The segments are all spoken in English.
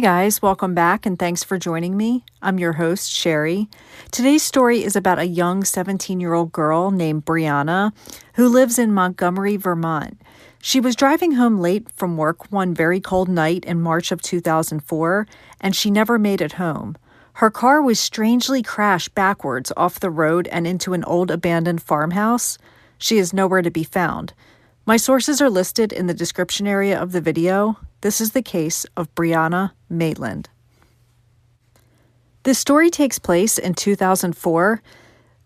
Guys, welcome back and thanks for joining me. I'm your host, Sherry. Today's story is about a young 17 year old girl named Brianna who lives in Montgomery, Vermont. She was driving home late from work one very cold night in March of 2004 and she never made it home. Her car was strangely crashed backwards off the road and into an old abandoned farmhouse. She is nowhere to be found. My sources are listed in the description area of the video. This is the case of Brianna Maitland. This story takes place in 2004.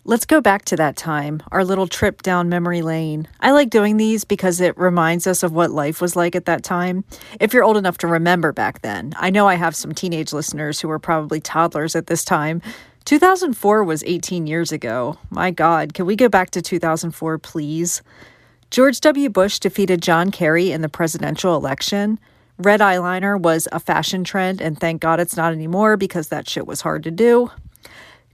Let's go back to that time, our little trip down memory lane. I like doing these because it reminds us of what life was like at that time. If you're old enough to remember back then, I know I have some teenage listeners who were probably toddlers at this time. 2004 was 18 years ago. My God, can we go back to 2004, please? George W. Bush defeated John Kerry in the presidential election. Red eyeliner was a fashion trend, and thank God it's not anymore because that shit was hard to do.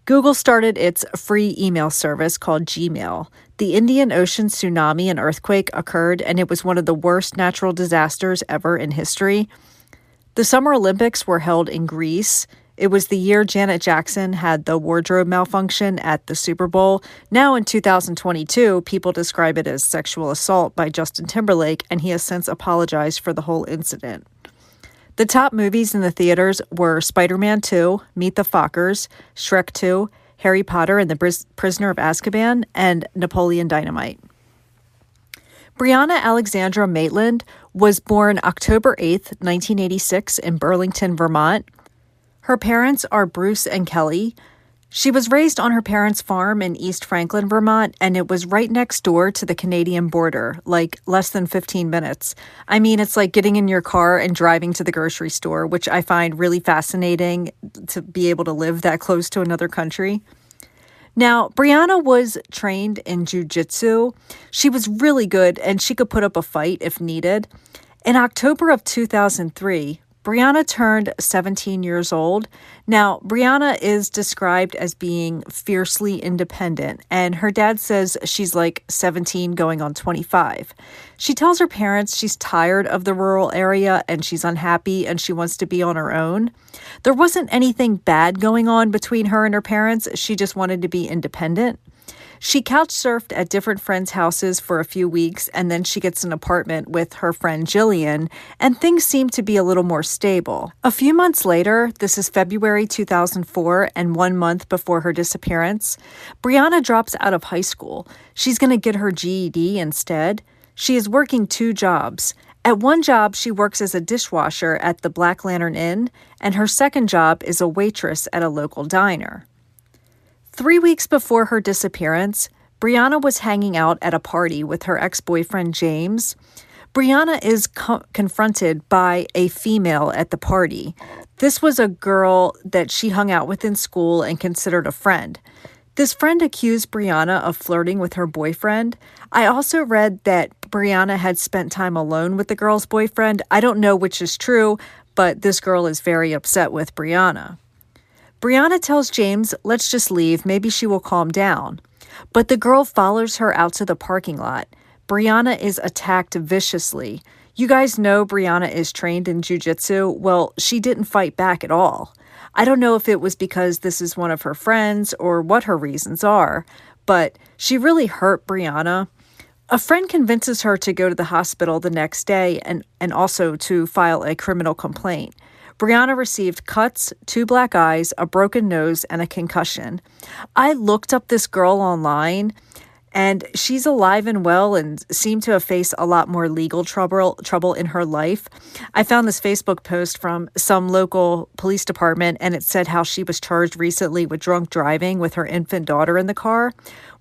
Google started its free email service called Gmail. The Indian Ocean tsunami and earthquake occurred, and it was one of the worst natural disasters ever in history. The Summer Olympics were held in Greece. It was the year Janet Jackson had the wardrobe malfunction at the Super Bowl. Now in 2022, people describe it as sexual assault by Justin Timberlake, and he has since apologized for the whole incident. The top movies in the theaters were Spider Man 2, Meet the Fockers, Shrek 2, Harry Potter and the Bris- Prisoner of Azkaban, and Napoleon Dynamite. Brianna Alexandra Maitland was born October 8, 1986, in Burlington, Vermont. Her parents are Bruce and Kelly. She was raised on her parents' farm in East Franklin, Vermont, and it was right next door to the Canadian border, like less than 15 minutes. I mean, it's like getting in your car and driving to the grocery store, which I find really fascinating to be able to live that close to another country. Now, Brianna was trained in jujitsu. She was really good and she could put up a fight if needed. In October of 2003, Brianna turned 17 years old. Now, Brianna is described as being fiercely independent, and her dad says she's like 17 going on 25. She tells her parents she's tired of the rural area and she's unhappy and she wants to be on her own. There wasn't anything bad going on between her and her parents, she just wanted to be independent. She couch surfed at different friends' houses for a few weeks, and then she gets an apartment with her friend Jillian, and things seem to be a little more stable. A few months later, this is February 2004, and one month before her disappearance, Brianna drops out of high school. She's going to get her GED instead. She is working two jobs. At one job, she works as a dishwasher at the Black Lantern Inn, and her second job is a waitress at a local diner. Three weeks before her disappearance, Brianna was hanging out at a party with her ex boyfriend James. Brianna is co- confronted by a female at the party. This was a girl that she hung out with in school and considered a friend. This friend accused Brianna of flirting with her boyfriend. I also read that Brianna had spent time alone with the girl's boyfriend. I don't know which is true, but this girl is very upset with Brianna. Brianna tells James, let's just leave, maybe she will calm down. But the girl follows her out to the parking lot. Brianna is attacked viciously. You guys know Brianna is trained in jujitsu. Well, she didn't fight back at all. I don't know if it was because this is one of her friends or what her reasons are, but she really hurt Brianna. A friend convinces her to go to the hospital the next day and, and also to file a criminal complaint. Brianna received cuts, two black eyes, a broken nose, and a concussion. I looked up this girl online and she's alive and well and seemed to have faced a lot more legal trouble trouble in her life. I found this Facebook post from some local police department and it said how she was charged recently with drunk driving with her infant daughter in the car.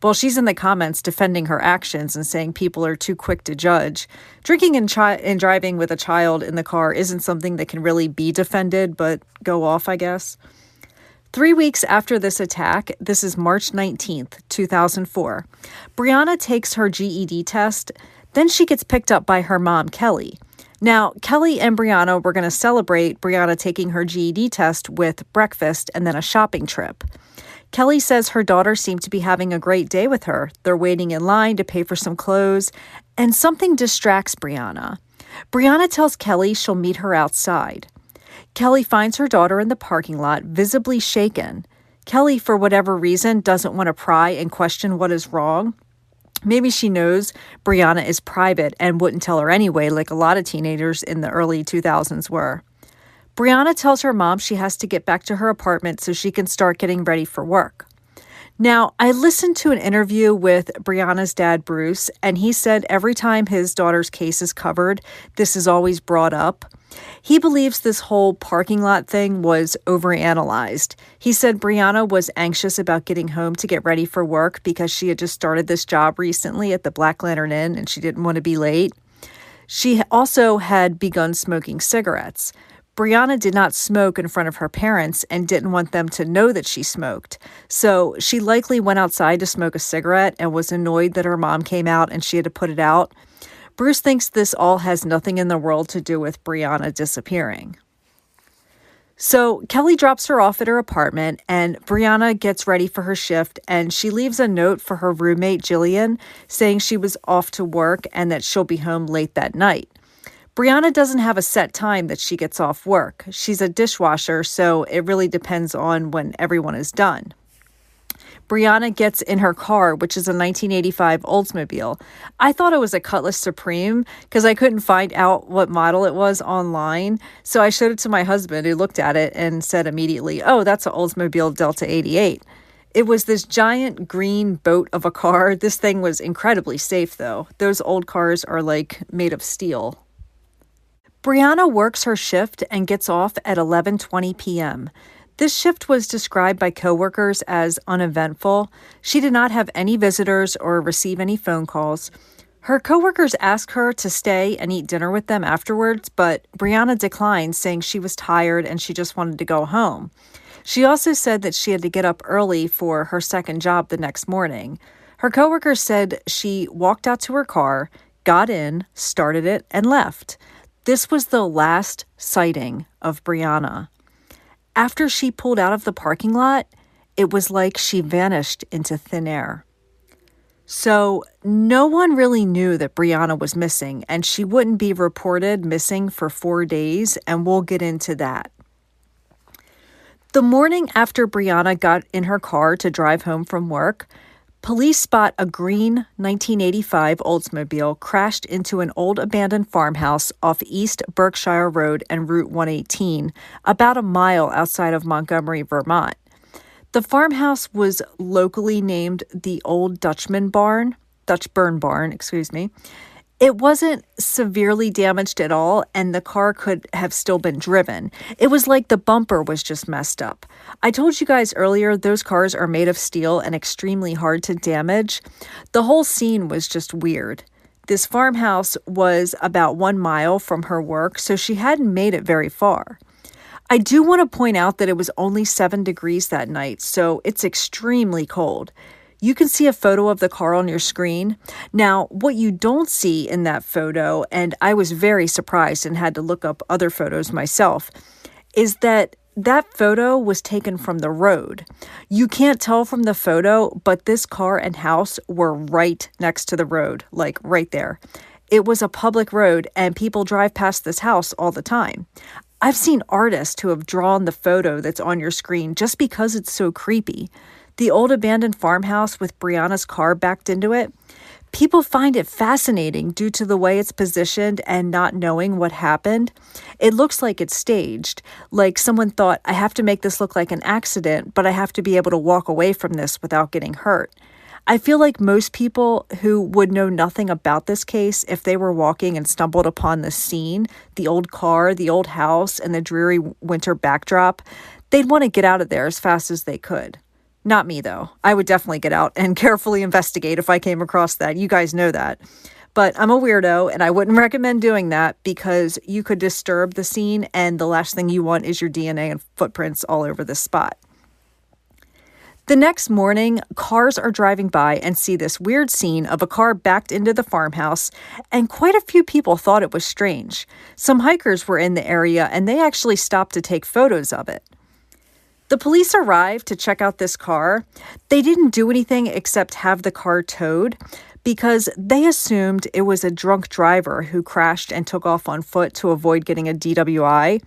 Well, she's in the comments defending her actions and saying people are too quick to judge. Drinking and, chi- and driving with a child in the car isn't something that can really be defended, but go off, I guess. Three weeks after this attack, this is March 19th, 2004, Brianna takes her GED test. Then she gets picked up by her mom, Kelly. Now, Kelly and Brianna were going to celebrate Brianna taking her GED test with breakfast and then a shopping trip. Kelly says her daughter seemed to be having a great day with her. They're waiting in line to pay for some clothes, and something distracts Brianna. Brianna tells Kelly she'll meet her outside. Kelly finds her daughter in the parking lot, visibly shaken. Kelly, for whatever reason, doesn't want to pry and question what is wrong. Maybe she knows Brianna is private and wouldn't tell her anyway, like a lot of teenagers in the early 2000s were. Brianna tells her mom she has to get back to her apartment so she can start getting ready for work. Now, I listened to an interview with Brianna's dad, Bruce, and he said every time his daughter's case is covered, this is always brought up. He believes this whole parking lot thing was overanalyzed. He said Brianna was anxious about getting home to get ready for work because she had just started this job recently at the Black Lantern Inn and she didn't want to be late. She also had begun smoking cigarettes. Brianna did not smoke in front of her parents and didn't want them to know that she smoked. So she likely went outside to smoke a cigarette and was annoyed that her mom came out and she had to put it out. Bruce thinks this all has nothing in the world to do with Brianna disappearing. So Kelly drops her off at her apartment, and Brianna gets ready for her shift. And she leaves a note for her roommate, Jillian, saying she was off to work and that she'll be home late that night. Brianna doesn't have a set time that she gets off work. She's a dishwasher, so it really depends on when everyone is done. Brianna gets in her car, which is a 1985 Oldsmobile. I thought it was a Cutlass Supreme because I couldn't find out what model it was online. So I showed it to my husband, who looked at it and said immediately, Oh, that's an Oldsmobile Delta 88. It was this giant green boat of a car. This thing was incredibly safe, though. Those old cars are like made of steel. Brianna works her shift and gets off at 11:20 p.m. This shift was described by coworkers as uneventful. She did not have any visitors or receive any phone calls. Her coworkers asked her to stay and eat dinner with them afterwards, but Brianna declined, saying she was tired and she just wanted to go home. She also said that she had to get up early for her second job the next morning. Her coworkers said she walked out to her car, got in, started it, and left. This was the last sighting of Brianna. After she pulled out of the parking lot, it was like she vanished into thin air. So, no one really knew that Brianna was missing, and she wouldn't be reported missing for four days, and we'll get into that. The morning after Brianna got in her car to drive home from work, Police spot a green 1985 Oldsmobile crashed into an old abandoned farmhouse off East Berkshire Road and Route 118, about a mile outside of Montgomery, Vermont. The farmhouse was locally named the Old Dutchman Barn, Dutch Burn Barn, excuse me, it wasn't severely damaged at all, and the car could have still been driven. It was like the bumper was just messed up. I told you guys earlier, those cars are made of steel and extremely hard to damage. The whole scene was just weird. This farmhouse was about one mile from her work, so she hadn't made it very far. I do want to point out that it was only seven degrees that night, so it's extremely cold you can see a photo of the car on your screen. Now, what you don't see in that photo, and I was very surprised and had to look up other photos myself, is that that photo was taken from the road. You can't tell from the photo, but this car and house were right next to the road, like right there. It was a public road, and people drive past this house all the time. I've seen artists who have drawn the photo that's on your screen just because it's so creepy. The old abandoned farmhouse with Brianna's car backed into it. People find it fascinating due to the way it's positioned and not knowing what happened. It looks like it's staged, like someone thought, I have to make this look like an accident, but I have to be able to walk away from this without getting hurt. I feel like most people who would know nothing about this case, if they were walking and stumbled upon the scene, the old car, the old house, and the dreary winter backdrop, they'd want to get out of there as fast as they could. Not me, though. I would definitely get out and carefully investigate if I came across that. You guys know that. But I'm a weirdo and I wouldn't recommend doing that because you could disturb the scene, and the last thing you want is your DNA and footprints all over the spot. The next morning, cars are driving by and see this weird scene of a car backed into the farmhouse, and quite a few people thought it was strange. Some hikers were in the area and they actually stopped to take photos of it. The police arrived to check out this car. They didn't do anything except have the car towed because they assumed it was a drunk driver who crashed and took off on foot to avoid getting a DWI.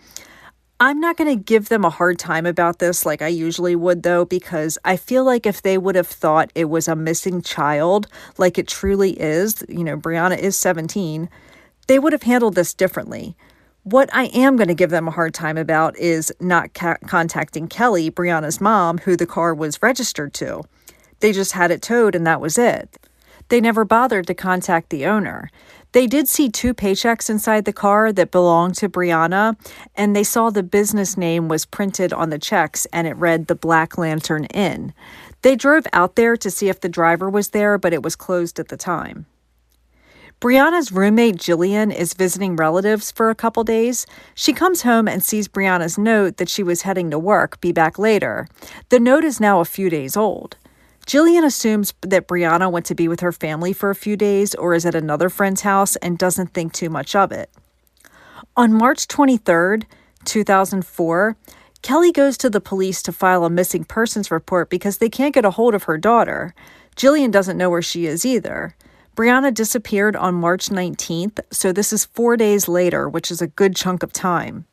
I'm not going to give them a hard time about this like I usually would, though, because I feel like if they would have thought it was a missing child, like it truly is, you know, Brianna is 17, they would have handled this differently. What I am going to give them a hard time about is not ca- contacting Kelly, Brianna's mom, who the car was registered to. They just had it towed and that was it. They never bothered to contact the owner. They did see two paychecks inside the car that belonged to Brianna, and they saw the business name was printed on the checks and it read the Black Lantern Inn. They drove out there to see if the driver was there, but it was closed at the time. Brianna's roommate Jillian is visiting relatives for a couple days. She comes home and sees Brianna's note that she was heading to work, be back later. The note is now a few days old. Jillian assumes that Brianna went to be with her family for a few days or is at another friend's house and doesn't think too much of it. On March 23rd, 2004, Kelly goes to the police to file a missing persons report because they can't get a hold of her daughter. Jillian doesn't know where she is either. Brianna disappeared on March 19th, so this is four days later, which is a good chunk of time.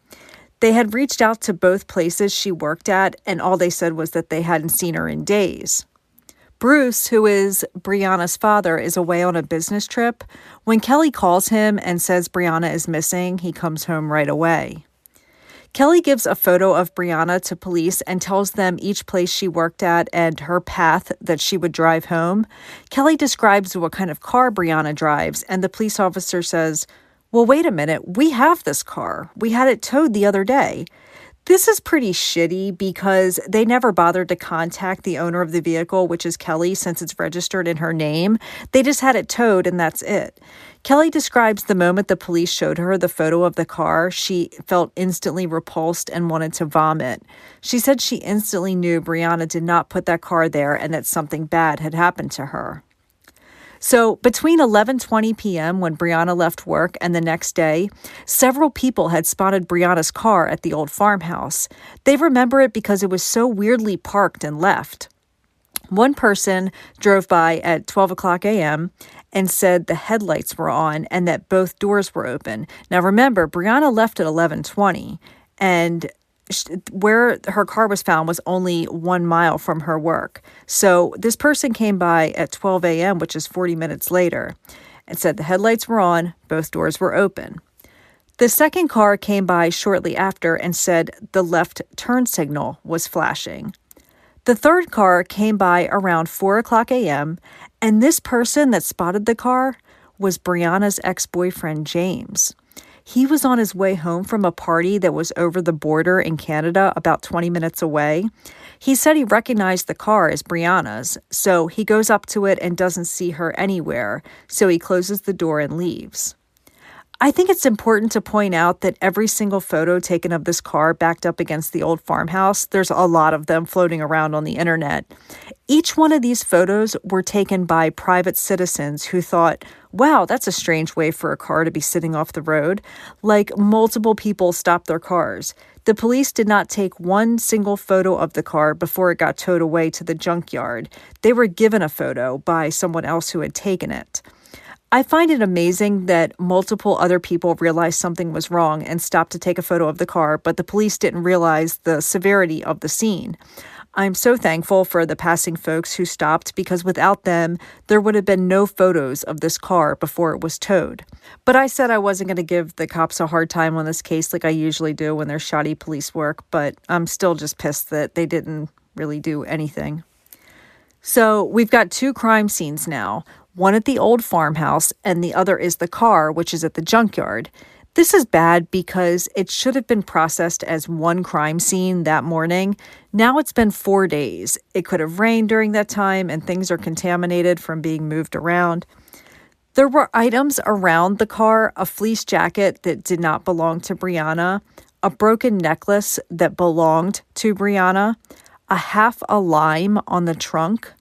They had reached out to both places she worked at, and all they said was that they hadn't seen her in days. Bruce, who is Brianna's father, is away on a business trip. When Kelly calls him and says Brianna is missing, he comes home right away. Kelly gives a photo of Brianna to police and tells them each place she worked at and her path that she would drive home. Kelly describes what kind of car Brianna drives, and the police officer says, Well, wait a minute, we have this car. We had it towed the other day. This is pretty shitty because they never bothered to contact the owner of the vehicle, which is Kelly, since it's registered in her name. They just had it towed and that's it. Kelly describes the moment the police showed her the photo of the car, she felt instantly repulsed and wanted to vomit. She said she instantly knew Brianna did not put that car there and that something bad had happened to her. So, between 11:20 p.m. when Brianna left work and the next day, several people had spotted Brianna's car at the old farmhouse. They remember it because it was so weirdly parked and left. One person drove by at 12 o'clock a.m. and said the headlights were on and that both doors were open. Now remember, Brianna left at 11:20 and where her car was found was only one mile from her work. So this person came by at 12 a.m., which is 40 minutes later, and said the headlights were on, both doors were open. The second car came by shortly after and said the left turn signal was flashing. The third car came by around 4 o'clock a.m., and this person that spotted the car was Brianna's ex boyfriend, James. He was on his way home from a party that was over the border in Canada, about 20 minutes away. He said he recognized the car as Brianna's, so he goes up to it and doesn't see her anywhere, so he closes the door and leaves. I think it's important to point out that every single photo taken of this car backed up against the old farmhouse, there's a lot of them floating around on the internet. Each one of these photos were taken by private citizens who thought, wow, that's a strange way for a car to be sitting off the road. Like multiple people stopped their cars. The police did not take one single photo of the car before it got towed away to the junkyard. They were given a photo by someone else who had taken it. I find it amazing that multiple other people realized something was wrong and stopped to take a photo of the car, but the police didn't realize the severity of the scene. I'm so thankful for the passing folks who stopped because without them, there would have been no photos of this car before it was towed. But I said I wasn't going to give the cops a hard time on this case like I usually do when there's shoddy police work, but I'm still just pissed that they didn't really do anything. So we've got two crime scenes now one at the old farmhouse, and the other is the car, which is at the junkyard. This is bad because it should have been processed as one crime scene that morning. Now it's been four days. It could have rained during that time, and things are contaminated from being moved around. There were items around the car a fleece jacket that did not belong to Brianna, a broken necklace that belonged to Brianna, a half a lime on the trunk,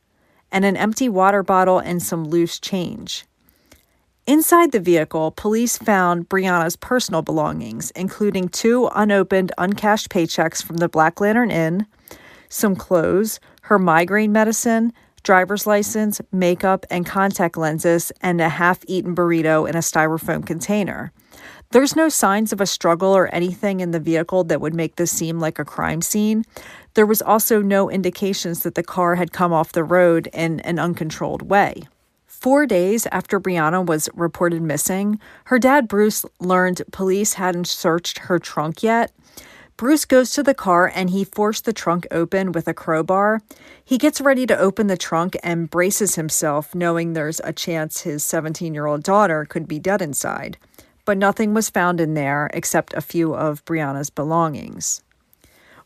and an empty water bottle and some loose change. Inside the vehicle, police found Brianna's personal belongings, including two unopened, uncashed paychecks from the Black Lantern Inn, some clothes, her migraine medicine, driver's license, makeup, and contact lenses, and a half eaten burrito in a styrofoam container. There's no signs of a struggle or anything in the vehicle that would make this seem like a crime scene. There was also no indications that the car had come off the road in an uncontrolled way. Four days after Brianna was reported missing, her dad Bruce learned police hadn't searched her trunk yet. Bruce goes to the car and he forced the trunk open with a crowbar. He gets ready to open the trunk and braces himself, knowing there's a chance his 17 year old daughter could be dead inside but nothing was found in there except a few of Brianna's belongings.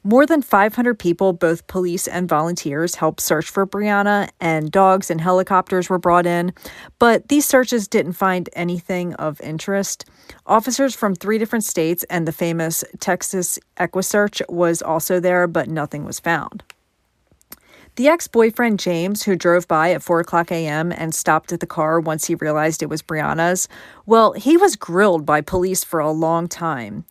More than 500 people, both police and volunteers, helped search for Brianna, and dogs and helicopters were brought in, but these searches didn't find anything of interest. Officers from three different states and the famous Texas EquuSearch was also there, but nothing was found. The ex boyfriend, James, who drove by at 4 o'clock a.m. and stopped at the car once he realized it was Brianna's, well, he was grilled by police for a long time.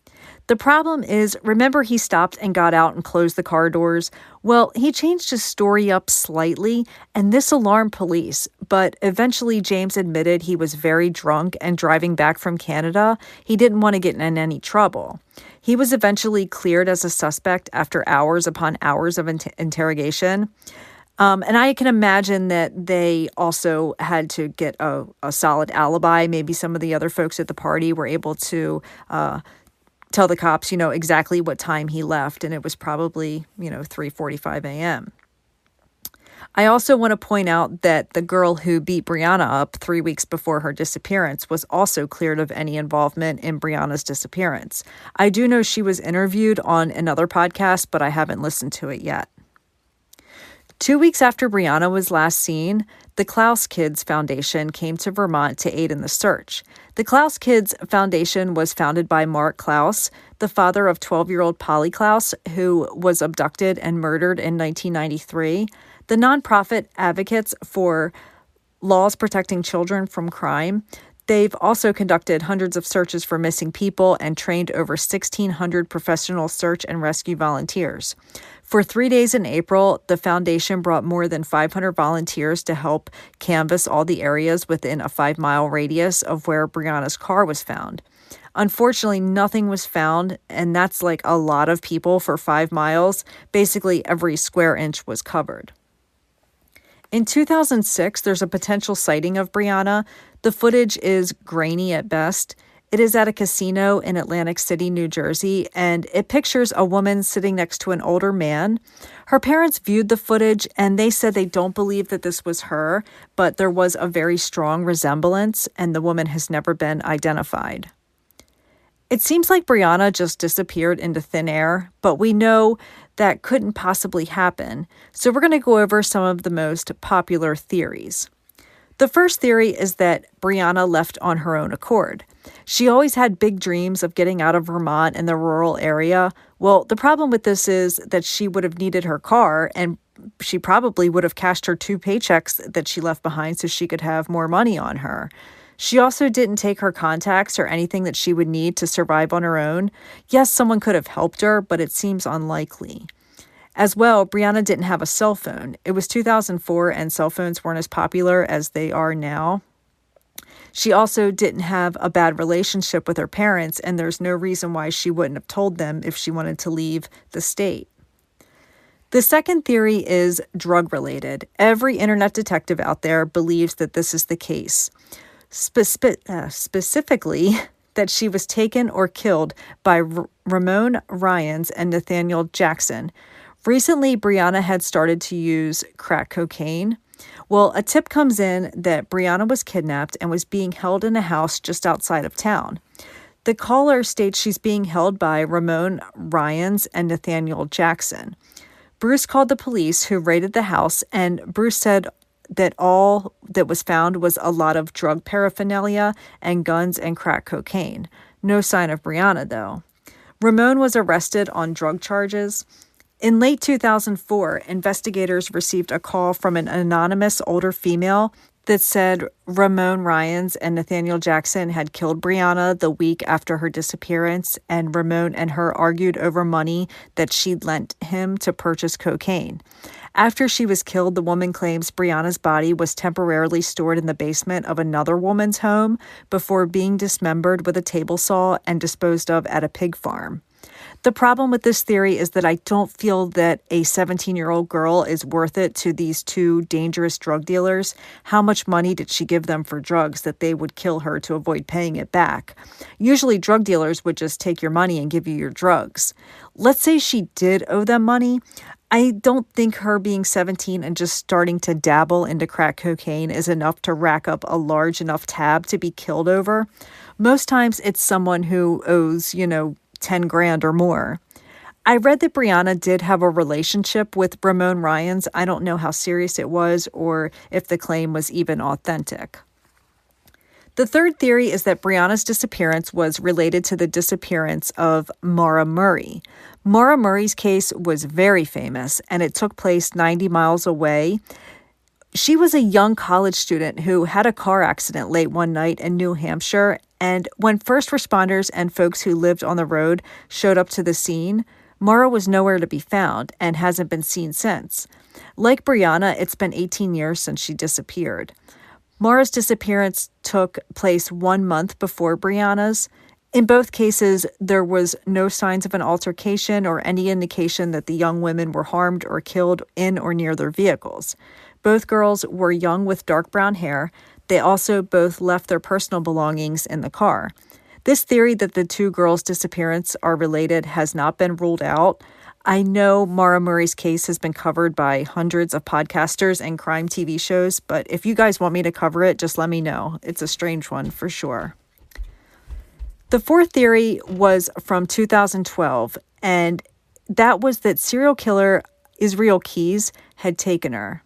The problem is, remember he stopped and got out and closed the car doors? Well, he changed his story up slightly, and this alarmed police. But eventually, James admitted he was very drunk and driving back from Canada. He didn't want to get in any trouble. He was eventually cleared as a suspect after hours upon hours of inter- interrogation. Um, and I can imagine that they also had to get a, a, solid alibi. Maybe some of the other folks at the party were able to uh, tell the cops, you know, exactly what time he left, and it was probably, you know, 3:45 a.m. I also want to point out that the girl who beat Brianna up three weeks before her disappearance was also cleared of any involvement in Brianna's disappearance. I do know she was interviewed on another podcast, but I haven't listened to it yet. Two weeks after Brianna was last seen, the Klaus Kids Foundation came to Vermont to aid in the search. The Klaus Kids Foundation was founded by Mark Klaus, the father of 12 year old Polly Klaus, who was abducted and murdered in 1993. The nonprofit advocates for laws protecting children from crime. They've also conducted hundreds of searches for missing people and trained over 1,600 professional search and rescue volunteers. For three days in April, the foundation brought more than 500 volunteers to help canvass all the areas within a five mile radius of where Brianna's car was found. Unfortunately, nothing was found, and that's like a lot of people for five miles. Basically, every square inch was covered. In 2006, there's a potential sighting of Brianna. The footage is grainy at best. It is at a casino in Atlantic City, New Jersey, and it pictures a woman sitting next to an older man. Her parents viewed the footage and they said they don't believe that this was her, but there was a very strong resemblance, and the woman has never been identified. It seems like Brianna just disappeared into thin air, but we know that couldn't possibly happen, so we're going to go over some of the most popular theories. The first theory is that Brianna left on her own accord. She always had big dreams of getting out of Vermont and the rural area. Well, the problem with this is that she would have needed her car and she probably would have cashed her two paychecks that she left behind so she could have more money on her. She also didn't take her contacts or anything that she would need to survive on her own. Yes, someone could have helped her, but it seems unlikely. As well, Brianna didn't have a cell phone. It was 2004 and cell phones weren't as popular as they are now. She also didn't have a bad relationship with her parents, and there's no reason why she wouldn't have told them if she wanted to leave the state. The second theory is drug related. Every internet detective out there believes that this is the case spe- uh, specifically that she was taken or killed by R- Ramon Ryans and Nathaniel Jackson. Recently, Brianna had started to use crack cocaine. Well, a tip comes in that Brianna was kidnapped and was being held in a house just outside of town. The caller states she's being held by Ramon Ryans and Nathaniel Jackson. Bruce called the police, who raided the house, and Bruce said that all that was found was a lot of drug paraphernalia and guns and crack cocaine. No sign of Brianna, though. Ramon was arrested on drug charges. In late 2004, investigators received a call from an anonymous older female that said Ramon Ryans and Nathaniel Jackson had killed Brianna the week after her disappearance, and Ramon and her argued over money that she'd lent him to purchase cocaine. After she was killed, the woman claims Brianna's body was temporarily stored in the basement of another woman's home before being dismembered with a table saw and disposed of at a pig farm. The problem with this theory is that I don't feel that a 17 year old girl is worth it to these two dangerous drug dealers. How much money did she give them for drugs that they would kill her to avoid paying it back? Usually, drug dealers would just take your money and give you your drugs. Let's say she did owe them money. I don't think her being 17 and just starting to dabble into crack cocaine is enough to rack up a large enough tab to be killed over. Most times it's someone who owes, you know, 10 grand or more. I read that Brianna did have a relationship with Ramon Ryans. I don't know how serious it was or if the claim was even authentic. The third theory is that Brianna's disappearance was related to the disappearance of Maura Murray. Maura Murray's case was very famous and it took place 90 miles away. She was a young college student who had a car accident late one night in New Hampshire. And when first responders and folks who lived on the road showed up to the scene, Maura was nowhere to be found and hasn't been seen since. Like Brianna, it's been 18 years since she disappeared. Maura's disappearance took place one month before Brianna's. In both cases, there was no signs of an altercation or any indication that the young women were harmed or killed in or near their vehicles. Both girls were young with dark brown hair. They also both left their personal belongings in the car. This theory that the two girls' disappearance are related has not been ruled out. I know Maura Murray's case has been covered by hundreds of podcasters and crime TV shows, but if you guys want me to cover it, just let me know. It's a strange one for sure. The fourth theory was from 2012, and that was that serial killer Israel Keyes had taken her.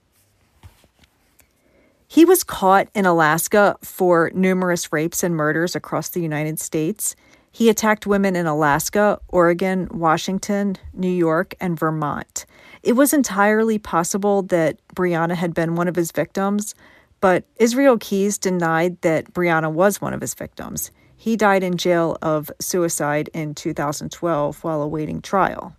He was caught in Alaska for numerous rapes and murders across the United States. He attacked women in Alaska, Oregon, Washington, New York, and Vermont. It was entirely possible that Brianna had been one of his victims, but Israel Keyes denied that Brianna was one of his victims. He died in jail of suicide in 2012 while awaiting trial.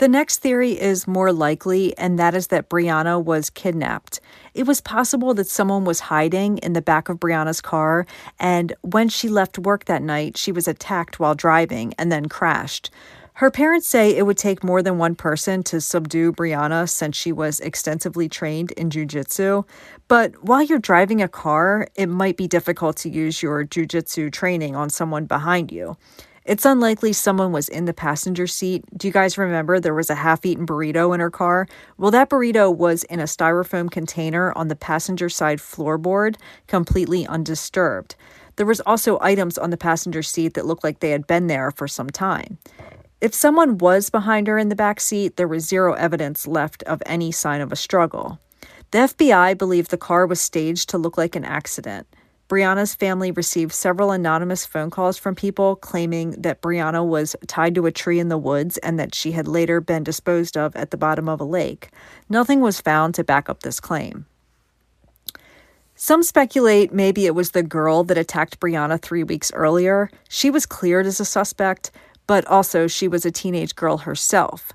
The next theory is more likely, and that is that Brianna was kidnapped. It was possible that someone was hiding in the back of Brianna's car, and when she left work that night, she was attacked while driving and then crashed. Her parents say it would take more than one person to subdue Brianna since she was extensively trained in jujitsu. But while you're driving a car, it might be difficult to use your jujitsu training on someone behind you. It's unlikely someone was in the passenger seat. Do you guys remember there was a half eaten burrito in her car? Well, that burrito was in a styrofoam container on the passenger side floorboard, completely undisturbed. There was also items on the passenger seat that looked like they had been there for some time. If someone was behind her in the back seat, there was zero evidence left of any sign of a struggle. The FBI believed the car was staged to look like an accident. Brianna's family received several anonymous phone calls from people claiming that Brianna was tied to a tree in the woods and that she had later been disposed of at the bottom of a lake. Nothing was found to back up this claim. Some speculate maybe it was the girl that attacked Brianna three weeks earlier. She was cleared as a suspect, but also she was a teenage girl herself.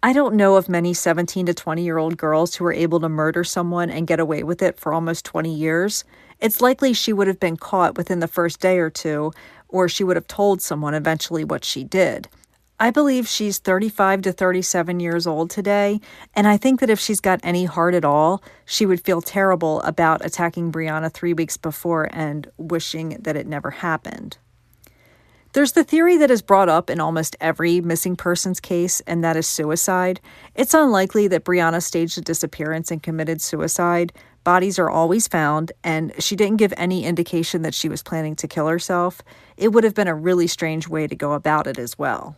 I don't know of many 17 to 20 year old girls who were able to murder someone and get away with it for almost 20 years. It's likely she would have been caught within the first day or two, or she would have told someone eventually what she did. I believe she's 35 to 37 years old today, and I think that if she's got any heart at all, she would feel terrible about attacking Brianna three weeks before and wishing that it never happened. There's the theory that is brought up in almost every missing persons case, and that is suicide. It's unlikely that Brianna staged a disappearance and committed suicide, Bodies are always found, and she didn't give any indication that she was planning to kill herself. It would have been a really strange way to go about it as well.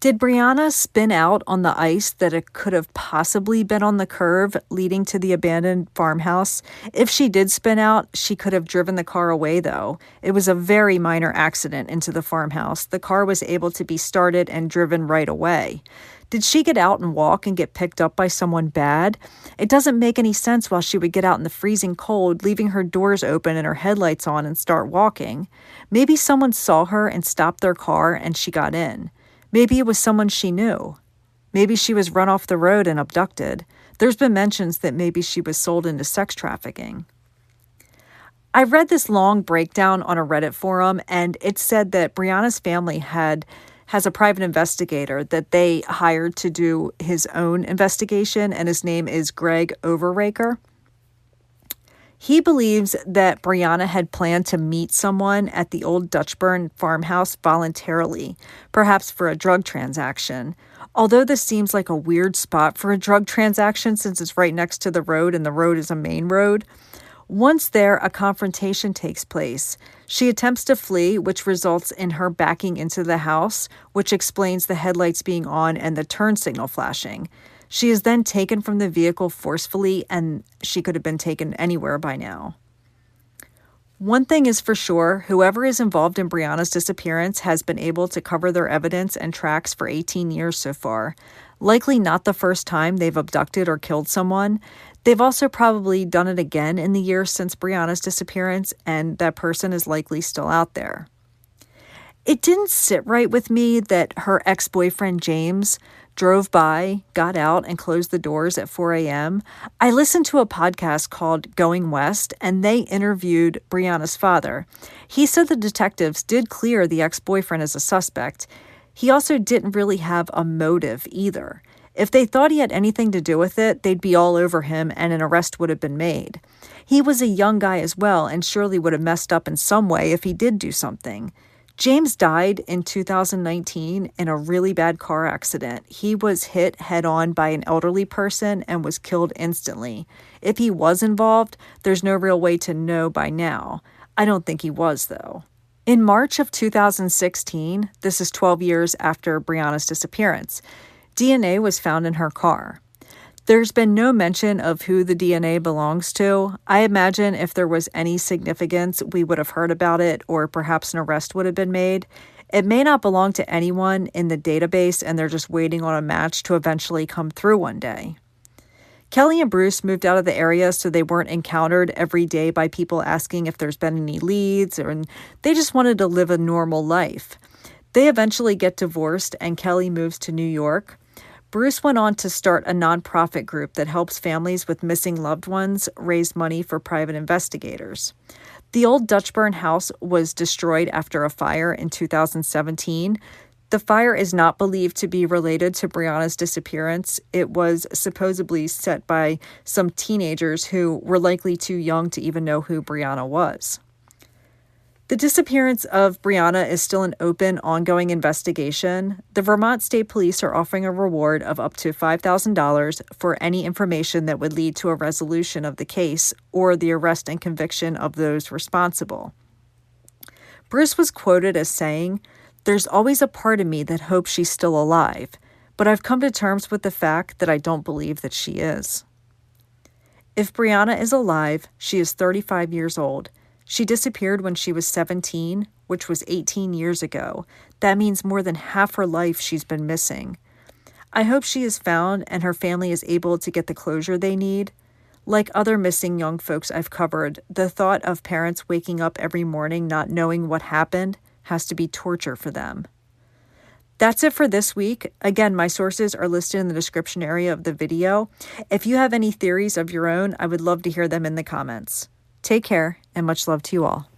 Did Brianna spin out on the ice that it could have possibly been on the curve leading to the abandoned farmhouse? If she did spin out, she could have driven the car away, though. It was a very minor accident into the farmhouse. The car was able to be started and driven right away. Did she get out and walk and get picked up by someone bad? It doesn't make any sense while she would get out in the freezing cold, leaving her doors open and her headlights on and start walking. Maybe someone saw her and stopped their car and she got in. Maybe it was someone she knew. Maybe she was run off the road and abducted. There's been mentions that maybe she was sold into sex trafficking. I read this long breakdown on a Reddit forum, and it said that Brianna's family had has a private investigator that they hired to do his own investigation, and his name is Greg Overacker. He believes that Brianna had planned to meet someone at the old Dutchburn farmhouse voluntarily, perhaps for a drug transaction. Although this seems like a weird spot for a drug transaction since it's right next to the road and the road is a main road, once there, a confrontation takes place. She attempts to flee, which results in her backing into the house, which explains the headlights being on and the turn signal flashing. She is then taken from the vehicle forcefully, and she could have been taken anywhere by now. One thing is for sure whoever is involved in Brianna's disappearance has been able to cover their evidence and tracks for 18 years so far. Likely not the first time they've abducted or killed someone. They've also probably done it again in the years since Brianna's disappearance, and that person is likely still out there. It didn't sit right with me that her ex boyfriend James drove by, got out, and closed the doors at 4 a.m. I listened to a podcast called Going West, and they interviewed Brianna's father. He said the detectives did clear the ex boyfriend as a suspect. He also didn't really have a motive either. If they thought he had anything to do with it, they'd be all over him and an arrest would have been made. He was a young guy as well and surely would have messed up in some way if he did do something. James died in 2019 in a really bad car accident. He was hit head on by an elderly person and was killed instantly. If he was involved, there's no real way to know by now. I don't think he was, though. In March of 2016, this is 12 years after Brianna's disappearance, DNA was found in her car. There's been no mention of who the DNA belongs to. I imagine if there was any significance, we would have heard about it or perhaps an arrest would have been made. It may not belong to anyone in the database and they're just waiting on a match to eventually come through one day. Kelly and Bruce moved out of the area so they weren't encountered every day by people asking if there's been any leads, or, and they just wanted to live a normal life. They eventually get divorced, and Kelly moves to New York. Bruce went on to start a nonprofit group that helps families with missing loved ones raise money for private investigators. The old Dutchburn house was destroyed after a fire in 2017. The fire is not believed to be related to Brianna's disappearance. It was supposedly set by some teenagers who were likely too young to even know who Brianna was. The disappearance of Brianna is still an open, ongoing investigation. The Vermont State Police are offering a reward of up to $5,000 for any information that would lead to a resolution of the case or the arrest and conviction of those responsible. Bruce was quoted as saying, There's always a part of me that hopes she's still alive, but I've come to terms with the fact that I don't believe that she is. If Brianna is alive, she is 35 years old she disappeared when she was 17, which was 18 years ago. That means more than half her life she's been missing. I hope she is found and her family is able to get the closure they need. Like other missing young folks I've covered, the thought of parents waking up every morning not knowing what happened has to be torture for them. That's it for this week. Again, my sources are listed in the description area of the video. If you have any theories of your own, I would love to hear them in the comments. Take care and much love to you all.